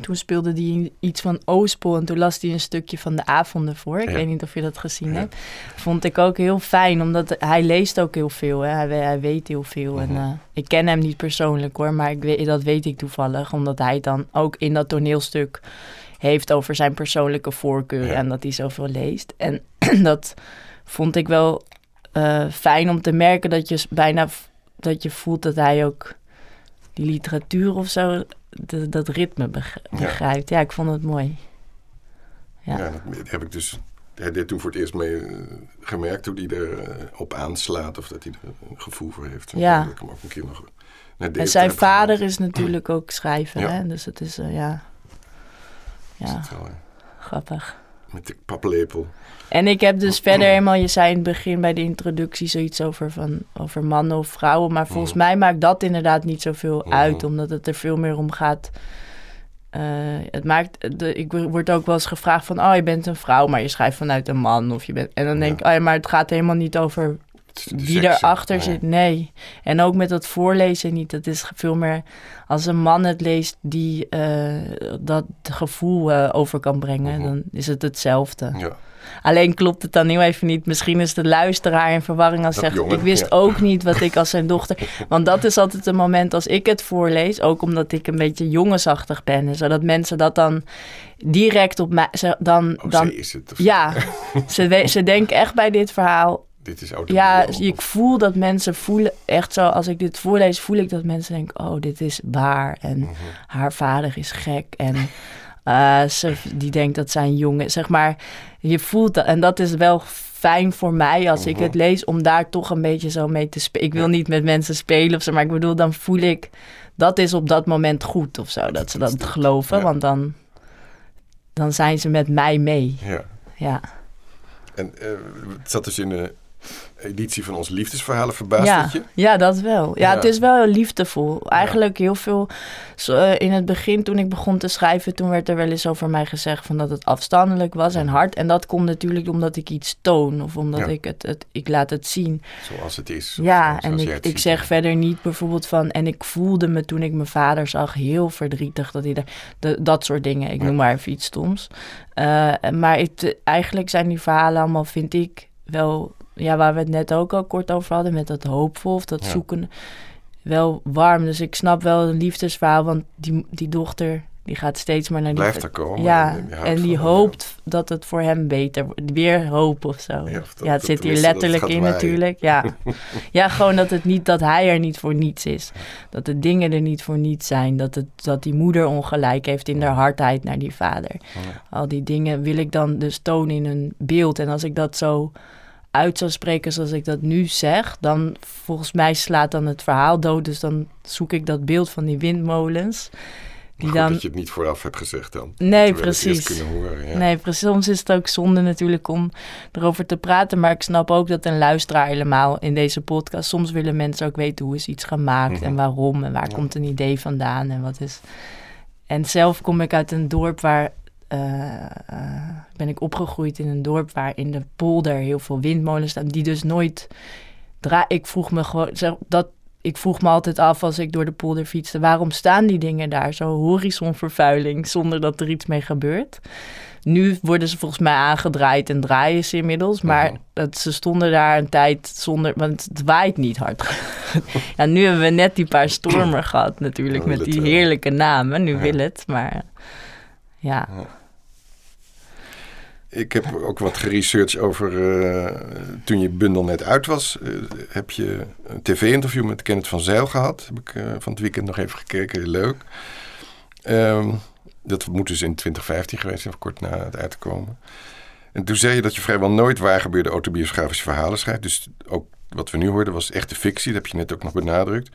Toen speelde hij iets van Oostpol en toen las hij een stukje van de avonden voor. Ik Ja. weet niet of je dat gezien Ja. hebt. Vond ik ook heel fijn, omdat hij leest ook heel veel. Hè? Hij, hij weet heel veel. En, Mhm. eh, ik ken hem niet persoonlijk hoor, maar ik weet, dat weet ik toevallig. Omdat hij dan ook in dat toneelstuk heeft over zijn persoonlijke voorkeuren Ja. en dat hij zoveel leest. En dat vond ik wel eh, fijn om te merken dat je bijna dat je voelt dat hij ook die literatuur of zo, de- dat ritme Ja. begrijpt. Ja, ik vond het mooi. Ja. Ja, dat heb ik dus hij deed toen voor het eerst mee eh, gemerkt hoe hij er eh, op aanslaat of dat hij er een gevoel voor heeft. En Ja. ik hem ook een keer nog En zijn vader is natuurlijk ook schrijver, Ja. hè? dus het is, eh, ja, ja, grappig. Met de paplepel. En ik heb dus verder helemaal, je zei in het begin bij de introductie zoiets over, van, over mannen of vrouwen. Maar volgens Mhm. mij maakt dat inderdaad niet zoveel Mhm. uit, omdat het er veel meer om gaat. Eh, het maakt, de, ik word ook wel eens gevraagd van, oh je bent een vrouw, maar je schrijft vanuit een man. Of je bent, en dan denk Ja. ik, oh ja, maar het gaat helemaal niet over Hè? erachter Nee. zit. Nee. En ook met dat voorlezen niet. Het is veel meer als een man het leest die eh, dat gevoel eh, over kan brengen, Mhm. dan is het hetzelfde. Ja. Alleen klopt het dan heel even niet. Misschien is de luisteraar in verwarring als Dat zegt... jongen, ik wist ja. ook niet wat ik als zijn dochter... Want dat is altijd een moment als ik het voorlees... ook omdat ik een beetje jongensachtig ben... en zodat mensen dat dan direct op mij... Dan, Oh, dan, is het. ja, ze, ze denken echt bij dit verhaal... Dit is. Ja, ik voel dat mensen voelen... Echt zo, als ik dit voorlees, voel ik dat mensen denken... oh, dit is waar en Mhm. haar vader is gek en eh, ze, die denkt dat zij een jongen... Zeg maar, je voelt dat. En dat is wel fijn voor mij als ik Mhm. het lees... om daar toch een beetje zo mee te spelen. Ik wil Ja. niet met mensen spelen of zo... maar ik bedoel, dan voel ik... dat is op dat moment goed of zo, dat, Dat- ze dat geloven. ja. Want dan, dan zijn ze met mij mee. Ja. Ja, En eh, het zat dus in de editie van ons liefdesverhalen. Verbaast ja, je? ja, dat wel. Ja, Ja. het is wel heel liefdevol. Eigenlijk heel veel... eh, in het begin, toen ik begon te schrijven... toen werd er wel eens over mij gezegd... van dat het afstandelijk was en hard. En dat komt natuurlijk omdat ik iets toon... of omdat ik het, het... ik laat het zien. Zoals het is. Ja, en ik, ik zeg verder niet bijvoorbeeld van... en ik voelde me toen ik mijn vader zag heel verdrietig... dat hij de- dat soort dingen. Ik noem maar even iets stoms. Eh, maar het, eigenlijk zijn die verhalen allemaal, vind ik, wel... ja, waar we het net ook al kort over hadden... met dat hoopvol of dat Ja. zoeken... wel warm. Dus ik snap wel een liefdesverhaal... want die, die dochter die gaat steeds maar naar die... Blijft er komen. Ja, en, die van hoopt dat het voor hem beter wordt. Weer hoop of zo. Ja, Ja, of dat- het zit hier letterlijk in natuurlijk. Ja. ja, gewoon dat, het niet, dat hij er niet voor niets is. Dat de dingen er niet voor niets zijn. Dat, het, dat die moeder ongelijk heeft in haar hardheid naar die vader. Al die dingen wil ik dan dus tonen in een beeld. En als ik dat zo uit zou spreken zoals ik dat nu zeg, dan volgens mij slaat dan het verhaal dood. Dus dan zoek ik dat beeld van die windmolens. Die dan... dat je het niet vooraf hebt gezegd dan. Nee, precies. kunnen horen, ja. Nee, precies. Soms is het ook zonde natuurlijk om erover te praten. Maar ik snap ook dat een luisteraar helemaal in deze podcast... Soms willen mensen ook weten hoe is iets gemaakt en Mhm. waarom... en waar Ja. komt een idee vandaan en wat is... En zelf kom ik uit een dorp waar... eh, eh, ben ik opgegroeid in een dorp waar in de polder heel veel windmolens staan... die dus nooit... Dra ik vroeg me gewoon... zeg, Dat, ik vroeg me altijd af als ik door de polder fietste... waarom staan die dingen daar? Zo horizonvervuiling zonder dat er iets mee gebeurt. Nu worden ze volgens mij aangedraaid en draaien ze inmiddels. Maar dat, ze stonden daar een tijd zonder... Want het waait niet hard. ja, nu hebben we net die paar stormen gehad natuurlijk. Met die heerlijke namen. Nu Ja. wil het, maar... Ja, Ik heb ook wat geresearched over eh, toen je bundel net uit was. eh, heb je een tv-interview met Kenneth van Zijl gehad. Heb ik eh, van het weekend nog even gekeken. Heel leuk. Ehm, dat moet dus in 2015 geweest zijn, kort na het uitkomen. En toen zei je dat je vrijwel nooit waar gebeurde autobiografische verhalen schrijft. Dus ook wat we nu hoorden was echte fictie. Dat heb je net ook nog benadrukt.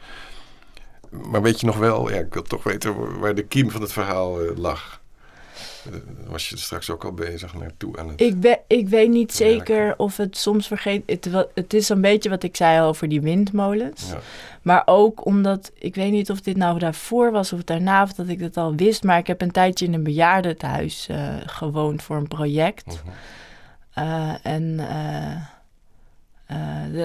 Maar weet je nog wel, ja, ik wil toch weten waar de kiem van het verhaal lag. Eh, was je er straks ook al bezig naartoe aan het... Ik, we, ik weet niet zeker of het soms vergeet. Het, het is een beetje wat ik zei over die windmolens. Ja. Maar ook omdat, ik weet niet of dit nou daarvoor was of daarna, of dat ik dat al wist. Maar ik heb een tijdje in een bejaardentehuis eh gewoond voor een project. Mhm. Eh, en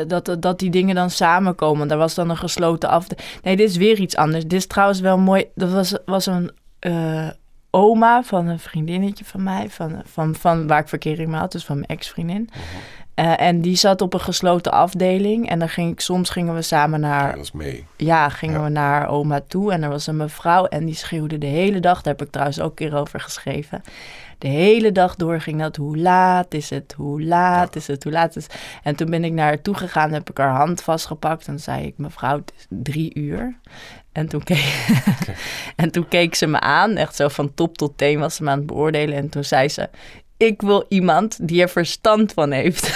dat, dat die dingen dan samenkomen. Daar was dan een gesloten afdeling. Nee, dit is weer iets anders. Dit is trouwens wel mooi. Dat was, was een oma van een vriendinnetje van mij. Van, van, van waar ik verkering mee had, dus van mijn ex-vriendin. Mhm. Eh, en die zat op een gesloten afdeling. En dan ging ik, soms gingen we samen naar Ja, dat is mee. ja, gingen Ja. we naar oma toe en er was een mevrouw en die schreeuwde de hele dag. Daar heb ik trouwens ook een keer over geschreven. De hele dag door ging dat, hoe laat is het, hoe laat is het, hoe laat is het. En toen ben ik naar haar toe gegaan, heb ik haar hand vastgepakt en zei ik, mevrouw, het is drie uur. En toen, keek, en toen keek ze me aan, echt zo van top tot teen was ze me aan het beoordelen. En toen zei ze, ik wil iemand die er verstand van heeft,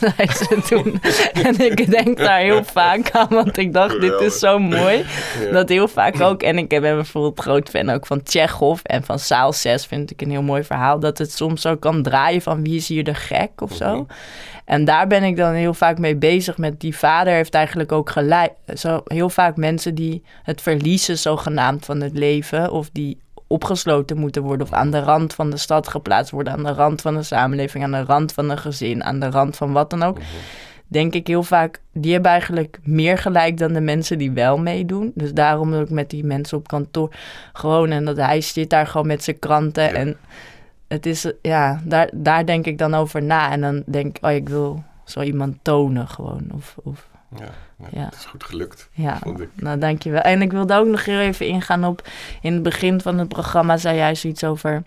zei ze toen. En ik denk daar heel vaak aan, want ik dacht, dit is zo mooi. Ja. Dat heel vaak ook. En ik ben bijvoorbeeld groot fan ook van Tsjechov en van Saal 6 vind ik een heel mooi verhaal. Dat het soms zo kan draaien van wie is hier de gek of zo. Mhm. En daar ben ik dan heel vaak mee bezig met die vader heeft eigenlijk ook gelijk. Zo heel vaak mensen die het verliezen zogenaamd van het leven of die opgesloten moeten worden of aan de rand van de stad geplaatst worden, aan de rand van de samenleving, aan de rand van een gezin, aan de rand van wat dan ook denk ik heel vaak, die hebben eigenlijk meer gelijk dan de mensen die wel meedoen. Dus daarom ook met die mensen op kantoor gewoon en dat hij zit daar gewoon met zijn kranten Ja. en het is, ja, daar, daar denk ik dan over na en dan denk ik, oh, ik wil zo iemand tonen gewoon. Of, of Ja, ja, het is goed gelukt. ja, Vond ik. nou dankjewel. En ik wilde ook nog heel even ingaan op, in het begin van het programma zei jij zoiets over...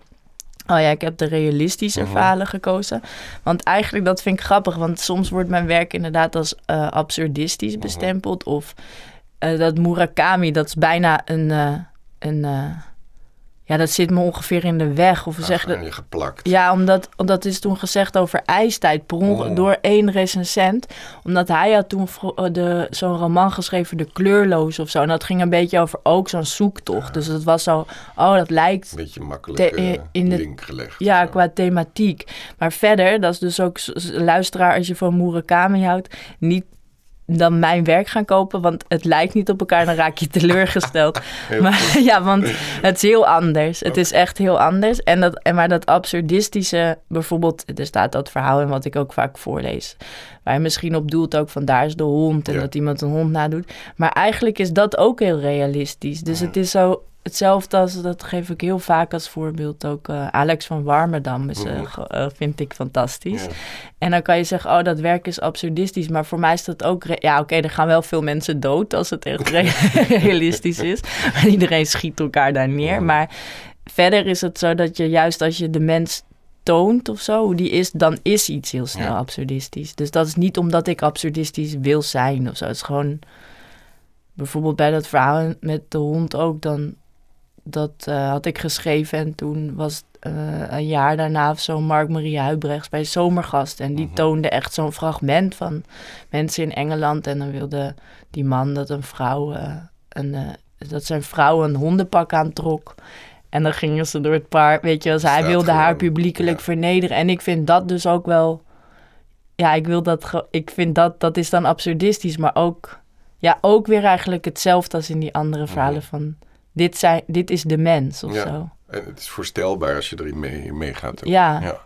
Oh ja, ik heb de realistische Mhm. verhalen gekozen. Want eigenlijk, dat vind ik grappig. Want soms wordt mijn werk inderdaad als eh, absurdistisch Mhm. bestempeld. Of eh, dat Murakami, dat is bijna een... eh, een ja, dat zit me ongeveer in de weg. Of we zeggen dat, aan je geplakt. ja, omdat dat is toen gezegd over ijstijd per onge- Oh. door één recensent. Omdat hij had toen eh, de- zo'n roman geschreven, De Kleurloos of zo. En dat ging een beetje over ook zo'n zoektocht. Dus dat was zo, oh, dat lijkt Een beetje makkelijk Te- eh, in de- link gelegd. ja, Zo. qua thematiek. Maar verder, dat is dus ook luisteraar als je van Murakami houdt, niet dan mijn werk gaan kopen, want het lijkt niet op elkaar, dan raak je teleurgesteld. Maar ja, want het is heel anders. Het is echt heel anders. En dat, en maar dat absurdistische, bijvoorbeeld, er staat dat verhaal in wat ik ook vaak voorlees, waar je misschien op doelt ook van daar is de hond en Ja. dat iemand een hond nadoet. Maar eigenlijk is dat ook heel realistisch. Dus het is zo hetzelfde als, dat geef ik heel vaak als voorbeeld ook, eh, Alex van Warmerdam is, eh, eh, vind ik fantastisch. Ja. En dan kan je zeggen, oh, dat werk is absurdistisch. Maar voor mij is dat ook... Ja, oké, er gaan wel veel mensen dood als het echt re- realistisch is. Maar iedereen schiet elkaar daar neer. Ja. Maar verder is het zo dat je juist als je de mens toont of zo, hoe die is, dan is iets heel snel Ja. absurdistisch. Dus dat is niet omdat ik absurdistisch wil zijn of zo. Het is gewoon... Bijvoorbeeld bij dat verhaal met de hond ook, dan dat eh, had ik geschreven en toen was uh, een jaar daarna of zo Mark-Marie Huibrechts bij Zomergast. En die Mhm. toonde echt zo'n fragment van mensen in Engeland. En dan wilde die man dat een vrouw, eh, een, eh, dat zijn vrouw een hondenpak aantrok. En dan gingen ze door het park, weet je. Zij Staat wilde haar publiekelijk ja. vernederen. En ik vind dat dus ook wel... Ja, ik wil dat... Ik vind dat, dat is dan absurdistisch, maar ook... Ja, ook weer eigenlijk hetzelfde als in die andere verhalen van... Dit, zijn, dit is de mens of. Ja. zo. En het is voorstelbaar als je erin mee. Ja. ja.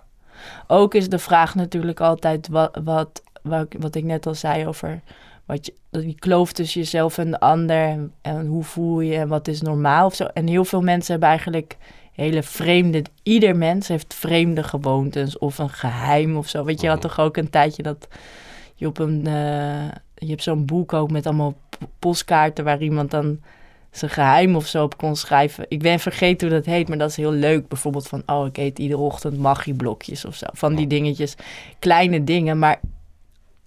Ook is de vraag natuurlijk altijd wat, wat, wat, ik- wat ik net al zei over wat je, die kloof tussen jezelf en de ander. En, hoe voel je en wat is normaal of zo. En heel veel mensen hebben eigenlijk hele vreemde... Ieder mens heeft vreemde gewoontes of een geheim of zo. Weet je, je had Mhm. toch ook een tijdje dat je op een... eh, je hebt zo'n boek ook met allemaal postkaarten waar iemand dan zijn geheim of zo op kon schrijven. Ik ben vergeten hoe dat heet, maar dat is heel leuk. Bijvoorbeeld van, oh, ik eet iedere ochtend magieblokjes of zo. Van die dingetjes, kleine dingen, maar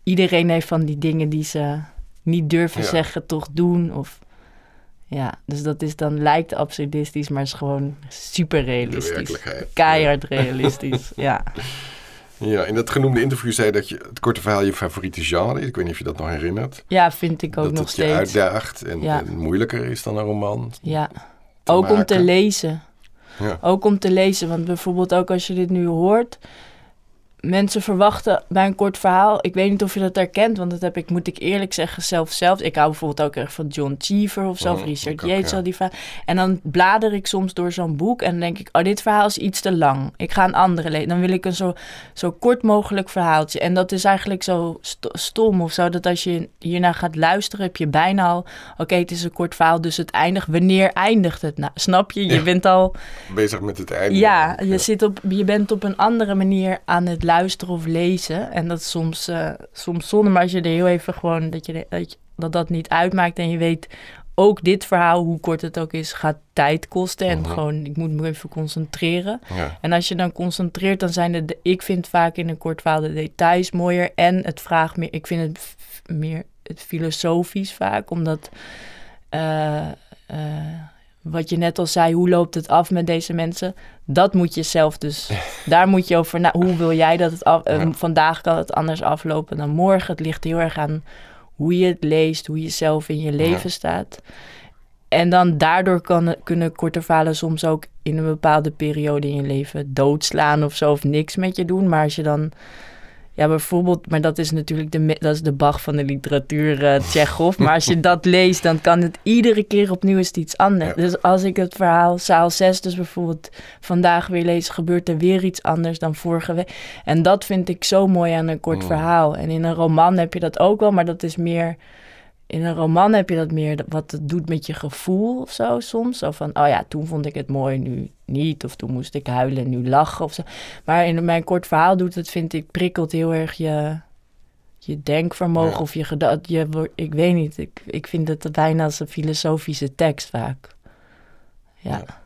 iedereen heeft van die dingen die ze niet durven Ja. zeggen, toch doen. Of, ja, dus dat is dan, lijkt absurdistisch, maar is gewoon super realistisch. werkelijkheid. Keihard realistisch, ja. Ja, in dat genoemde interview zei dat je het korte verhaal je favoriete genre is. Ik weet niet of je dat nog herinnert. Ja, vind ik ook dat nog het je steeds. uitdaagt en, Ja. en moeilijker is dan een roman. Ja, ook om te lezen. Ja. Ook om te lezen, want bijvoorbeeld ook als je dit nu hoort... Mensen verwachten bij een kort verhaal... Ik weet niet of je dat herkent, want dat heb ik, moet ik eerlijk zeggen, zelf zelf. Ik hou bijvoorbeeld ook erg van John Cheever of zo, Oh, Richard Yates, al die verhalen. En dan blader ik soms door zo'n boek en dan denk ik... Oh, dit verhaal is iets te lang. Ik ga een andere lezen. Dan wil ik een zo, zo kort mogelijk verhaaltje. En dat is eigenlijk zo st- stom of zo, dat als je hiernaar gaat luisteren... heb je bijna al... Oké, het is een kort verhaal, dus het eindigt. Wanneer eindigt het nou? Snap je? Je Ja. bent al... Bezig met het einde. Ja, je, zit op, je bent op een andere manier aan het luisteren of lezen. En dat is soms, eh, soms zonde, maar als je er heel even gewoon... Dat, je, dat, je- dat dat niet uitmaakt en je weet... Ook dit verhaal, hoe kort het ook is, gaat tijd kosten. En Mhm. gewoon, ik moet me even concentreren. Ja. En als je dan concentreert, dan zijn de... de- Ik vind vaak in een kort verhaal de details mooier. En het vraagt meer... Ik vind het meer het filosofisch vaak, omdat... eh, eh, wat je net al zei, hoe loopt het af met deze mensen? Dat moet je zelf dus... Daar moet je over... na hoe wil jij dat het af... eh, vandaag kan het anders aflopen dan morgen. Het ligt heel erg aan hoe je het leest, hoe je zelf in je leven staat. En dan daardoor kan, kunnen korte verhalen soms ook in een bepaalde periode in je leven doodslaan of zo, of niks met je doen. Maar als je dan, ja, bijvoorbeeld, maar dat is natuurlijk de, dat is de Bach van de literatuur, eh Tsjechov. Maar als je dat leest, dan kan het iedere keer opnieuw is het iets anders. Ja. Dus als ik het verhaal Zaal 6 dus bijvoorbeeld vandaag weer lees, gebeurt er weer iets anders dan vorige week. En dat vind ik zo mooi aan een kort Mm. verhaal. En in een roman heb je dat ook wel, maar dat is meer in een roman heb je dat meer wat het doet met je gevoel of zo soms. Zo van, oh ja, toen vond ik het mooi, nu niet. Of toen moest ik huilen, nu lachen of zo. Maar in mijn kort verhaal doet het, vind ik, prikkelt heel erg je, je denkvermogen Ja. of je gedacht. Je, wordt- ik weet niet, ik, ik vind het bijna als een filosofische tekst vaak. Ja, Ja.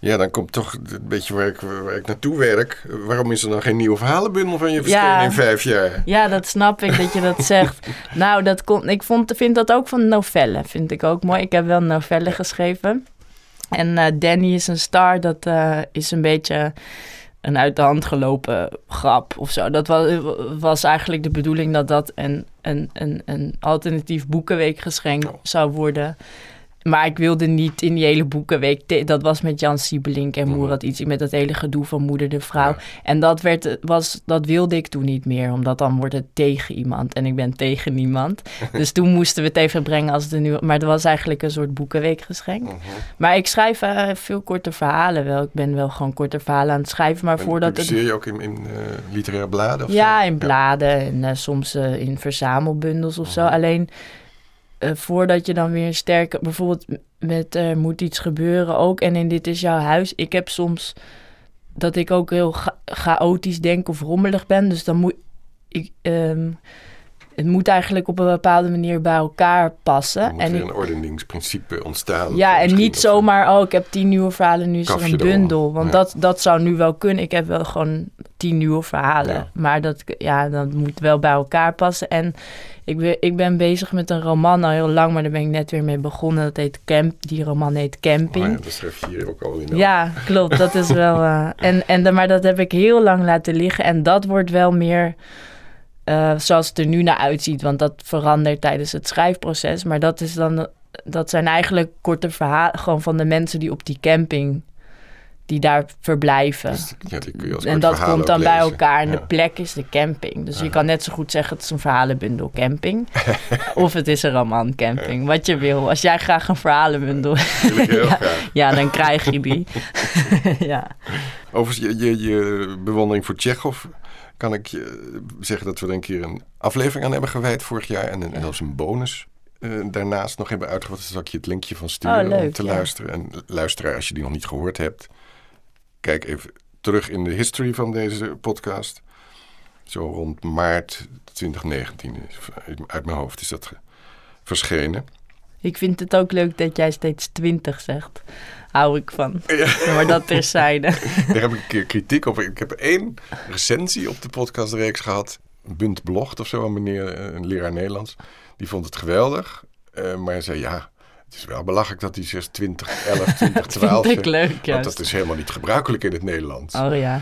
Ja, dan komt toch een beetje waar ik, waar ik naartoe werk. Waarom is er dan geen nieuwe verhalenbundel van je verschenen Ja. in vijf jaar? Ja, dat snap ik dat je dat zegt. Nou, dat kon, ik vond, vind dat ook van novellen. Vind ik ook mooi. Ik heb wel een novelle geschreven. En eh, Danny is een star. Dat eh, is een beetje een uit de hand gelopen grap of zo. Dat was, was eigenlijk de bedoeling dat dat een, een, een, een alternatief boekenweekgeschenk Oh. zou worden. Maar ik wilde niet in die hele boekenweek... Dat was met Jan Siebelink en Mhm. Moerad iets met dat hele gedoe van moeder de vrouw. Ja. En dat, werd, was, dat wilde ik toen niet meer, omdat dan wordt het tegen iemand. En ik ben tegen niemand. dus toen moesten we het even brengen als de nieuwe... Maar het was eigenlijk een soort boekenweekgeschenk. Mhm. Maar ik schrijf eh, veel korte verhalen wel. Ik ben wel gewoon korte verhalen aan het schrijven. Maar En voordat het... publiceer je ook in, in eh, literaire bladen? Of Ja, zo? in bladen en eh, soms in verzamelbundels of zo. Mhm. Alleen eh, voordat je dan weer sterker... Bijvoorbeeld met Er moet iets gebeuren ook. En in Dit is jouw huis. Ik heb soms dat ik ook heel cha- chaotisch denk of rommelig ben. Dus dan moet ik... ehm, het moet eigenlijk op een bepaalde manier bij elkaar passen. Er moet En weer een ordeningsprincipe ontstaan. ja, en niet zomaar, oh, ik heb tien nieuwe verhalen, nu is er een bundel. Want Ja. dat, dat zou nu wel kunnen. Ik heb wel gewoon tien nieuwe verhalen. Ja. Maar dat, ja, dat moet wel bij elkaar passen. En ik ben, ik ben bezig met een roman al heel lang, maar daar ben ik net weer mee begonnen. Dat heet Camp. Die roman heet Camping. Oh ja, dat schrijf je hier ook al in. Ja, klopt. Dat is wel. eh, en, en, maar dat heb ik heel lang laten liggen. En dat wordt wel meer eh, zoals het er nu naar uitziet. Want dat verandert tijdens het schrijfproces. Maar dat is dan. Dat zijn eigenlijk korte verhalen. Gewoon van de mensen die op die camping. Die daar verblijven. Dus, ja, die kun je als en dat komt dan bij elkaar. En Ja. de plek is de camping. Dus je kan net zo goed zeggen: het is een verhalenbundel camping. of het is een roman camping. Wat je wil. Als jij graag een verhalenbundel. Ja, ja, dan krijg je die. ja. Overigens, je, je, je bewondering voor Tsjechov... kan ik je zeggen dat we er een keer een aflevering aan hebben gewijd vorig jaar... en, een, en zelfs een bonus eh, daarnaast nog hebben uitgebracht. Daar zal ik je het linkje van sturen Oh, om te ja. luisteren. En luisteraar, als je die nog niet gehoord hebt... kijk even terug in de history van deze podcast. Zo rond maart 2019, is- uit mijn hoofd is dat verschenen. Ik vind het ook leuk dat jij steeds 20 zegt. Hou ik van. Ja, maar dat terzijde. Daar heb ik een keer kritiek op. Ik heb één recensie op de podcastreeks gehad. Bunt Blocht of zo, een meneer, eh, een leraar Nederlands. Die vond het geweldig. eh, maar hij zei, ja, het is wel belachelijk dat hij 6, 20, 11, 20, 12 vind ik zegt. leuk, Want dat is helemaal niet gebruikelijk in het Nederlands. Oh ja,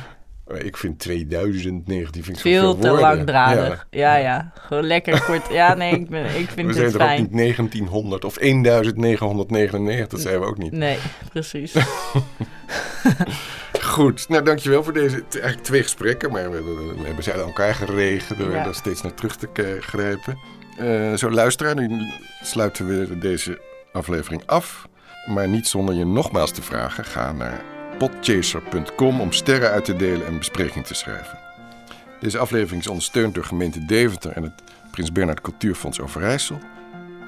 Ik vind 2019 vind ik veel te woorden. langdradig. Ja. ja, Gewoon lekker kort. Ja, nee, ik, ben, ik We vind zijn het er ook fijn. niet 1900 of 1999, dat zijn we ook niet. Nee, precies. Goed, nou dankjewel voor deze eigenlijk twee gesprekken. Maar we, we- we hebben ze aan elkaar geregen door Ja. daar steeds naar terug te grijpen. Eh, zo luisteraar, nu sluiten we deze aflevering af. Maar niet zonder je nogmaals te vragen. Ga naar podchaser.com om sterren uit te delen en bespreking te schrijven. Deze aflevering is ondersteund door gemeente Deventer en het Prins Bernhard Cultuurfonds Overijssel.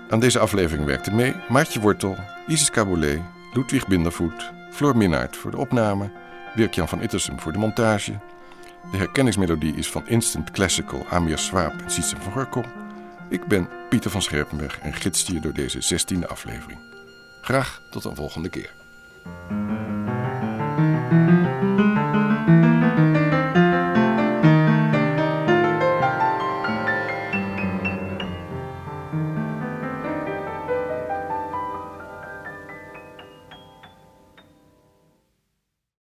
Aan deze aflevering werkten mee Maartje Wortel, Isis Caboulet, Ludwig Bindervoet, Floor Minnaert voor de opname, Dirk-Jan van Ittersum voor de montage. De herkenningsmelodie is van Instant Classical, Amir Swaap en Sietse van Gorkom. Ik ben Pieter van Scherpenberg en gids je door deze 16e aflevering. Graag tot een volgende keer.